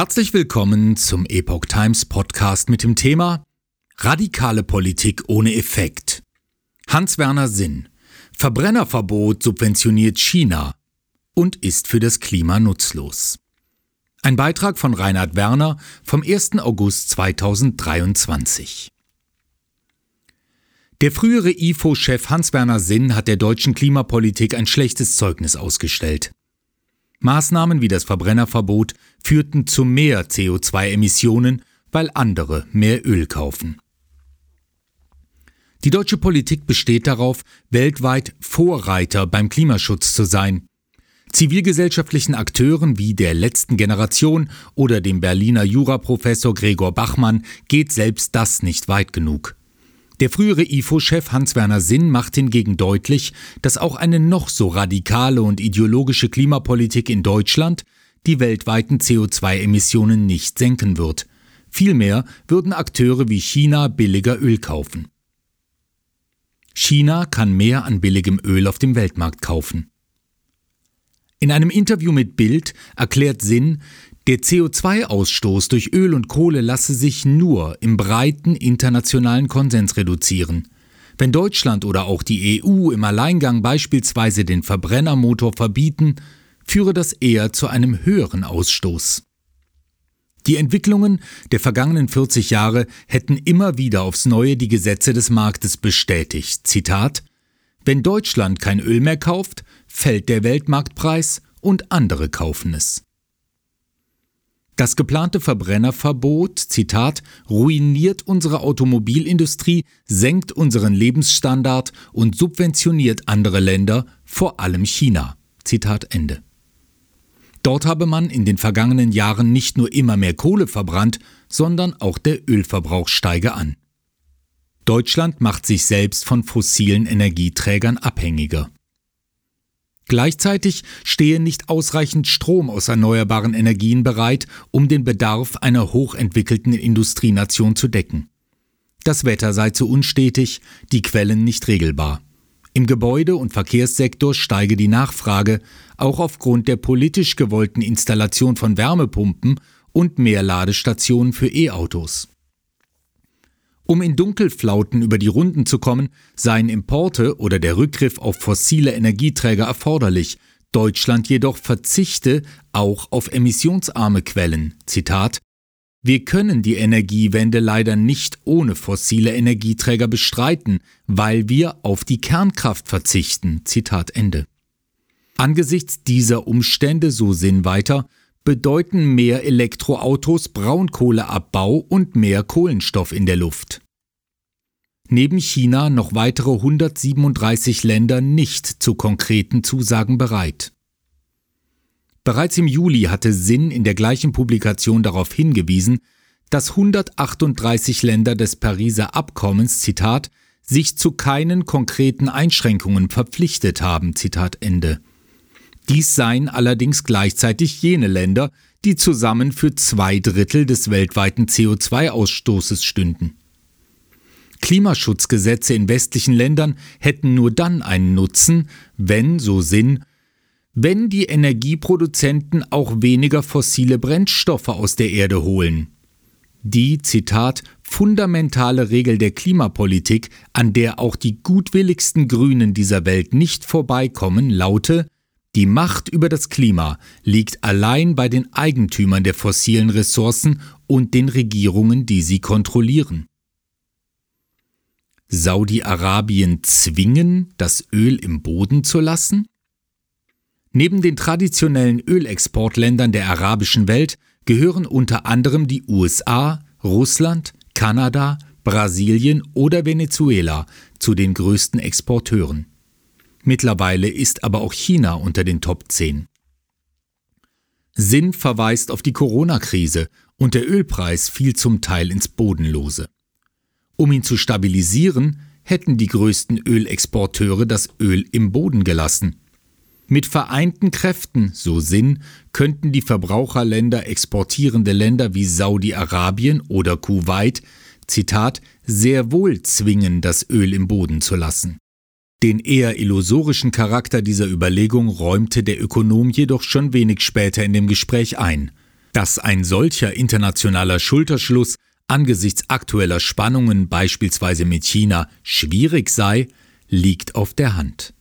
Herzlich willkommen zum Epoch Times Podcast mit dem Thema Radikale Politik ohne Effekt. Hans-Werner Sinn. Verbrennerverbot subventioniert China und ist für das Klima nutzlos. Ein Beitrag von Reinhard Werner vom 1. August 2023. Der frühere IFO-Chef Hans-Werner Sinn hat der deutschen Klimapolitik ein schlechtes Zeugnis ausgestellt. Maßnahmen wie das Verbrennerverbot führten zu mehr CO2-Emissionen, weil andere mehr Öl kaufen. Die deutsche Politik besteht darauf, weltweit Vorreiter beim Klimaschutz zu sein. Zivilgesellschaftlichen Akteuren wie der letzten Generation oder dem Berliner Juraprofessor Gregor Bachmann geht selbst das nicht weit genug. Der frühere IFO-Chef Hans-Werner Sinn macht hingegen deutlich, dass auch eine noch so radikale und ideologische Klimapolitik in Deutschland die weltweiten CO2-Emissionen nicht senken wird. Vielmehr würden Akteure wie China billiger Öl kaufen. China kann mehr an billigem Öl auf dem Weltmarkt kaufen. In einem Interview mit Bild erklärt Sinn, der CO2-Ausstoß durch Öl und Kohle lasse sich nur im breiten internationalen Konsens reduzieren. Wenn Deutschland oder auch die EU im Alleingang beispielsweise den Verbrennermotor verbieten, führe das eher zu einem höheren Ausstoß. Die Entwicklungen der vergangenen 40 Jahre hätten immer wieder aufs Neue die Gesetze des Marktes bestätigt. Zitat Wenn Deutschland kein Öl mehr kauft, fällt der Weltmarktpreis und andere kaufen es. Das geplante Verbrennerverbot, Zitat, ruiniert unsere Automobilindustrie, senkt unseren Lebensstandard und subventioniert andere Länder, vor allem China. Zitat Ende. Dort habe man in den vergangenen Jahren nicht nur immer mehr Kohle verbrannt, sondern auch der Ölverbrauch steige an. Deutschland macht sich selbst von fossilen Energieträgern abhängiger. Gleichzeitig stehe nicht ausreichend Strom aus erneuerbaren Energien bereit, um den Bedarf einer hochentwickelten Industrienation zu decken. Das Wetter sei zu unstetig, die Quellen nicht regelbar. Im Gebäude- und Verkehrssektor steige die Nachfrage, auch aufgrund der politisch gewollten Installation von Wärmepumpen und mehr Ladestationen für E-Autos. Um in Dunkelflauten über die Runden zu kommen, seien Importe oder der Rückgriff auf fossile Energieträger erforderlich. Deutschland jedoch verzichte auch auf emissionsarme Quellen. Zitat wir können die Energiewende leider nicht ohne fossile Energieträger bestreiten, weil wir auf die Kernkraft verzichten. Zitat Ende. Angesichts dieser Umstände, so Sinn weiter, bedeuten mehr Elektroautos Braunkohleabbau und mehr Kohlenstoff in der Luft. Neben China noch weitere 137 Länder nicht zu konkreten Zusagen bereit. Bereits im Juli hatte Sinn in der gleichen Publikation darauf hingewiesen, dass 138 Länder des Pariser Abkommens, Zitat, sich zu keinen konkreten Einschränkungen verpflichtet haben, Zitat Ende. Dies seien allerdings gleichzeitig jene Länder, die zusammen für zwei Drittel des weltweiten CO2-Ausstoßes stünden. Klimaschutzgesetze in westlichen Ländern hätten nur dann einen Nutzen, wenn, so Sinn, wenn die Energieproduzenten auch weniger fossile Brennstoffe aus der Erde holen. Die, Zitat, fundamentale Regel der Klimapolitik, an der auch die gutwilligsten Grünen dieser Welt nicht vorbeikommen, laute, die Macht über das Klima liegt allein bei den Eigentümern der fossilen Ressourcen und den Regierungen, die sie kontrollieren. Saudi-Arabien zwingen, das Öl im Boden zu lassen? Neben den traditionellen Ölexportländern der arabischen Welt gehören unter anderem die USA, Russland, Kanada, Brasilien oder Venezuela zu den größten Exporteuren. Mittlerweile ist aber auch China unter den Top 10. Sinn verweist auf die Corona-Krise und der Ölpreis fiel zum Teil ins Bodenlose. Um ihn zu stabilisieren, hätten die größten Ölexporteure das Öl im Boden gelassen. Mit vereinten Kräften, so Sinn, könnten die Verbraucherländer exportierende Länder wie Saudi-Arabien oder Kuwait, Zitat, sehr wohl zwingen, das Öl im Boden zu lassen. Den eher illusorischen Charakter dieser Überlegung räumte der Ökonom jedoch schon wenig später in dem Gespräch ein. Dass ein solcher internationaler Schulterschluss angesichts aktueller Spannungen beispielsweise mit China schwierig sei, liegt auf der Hand.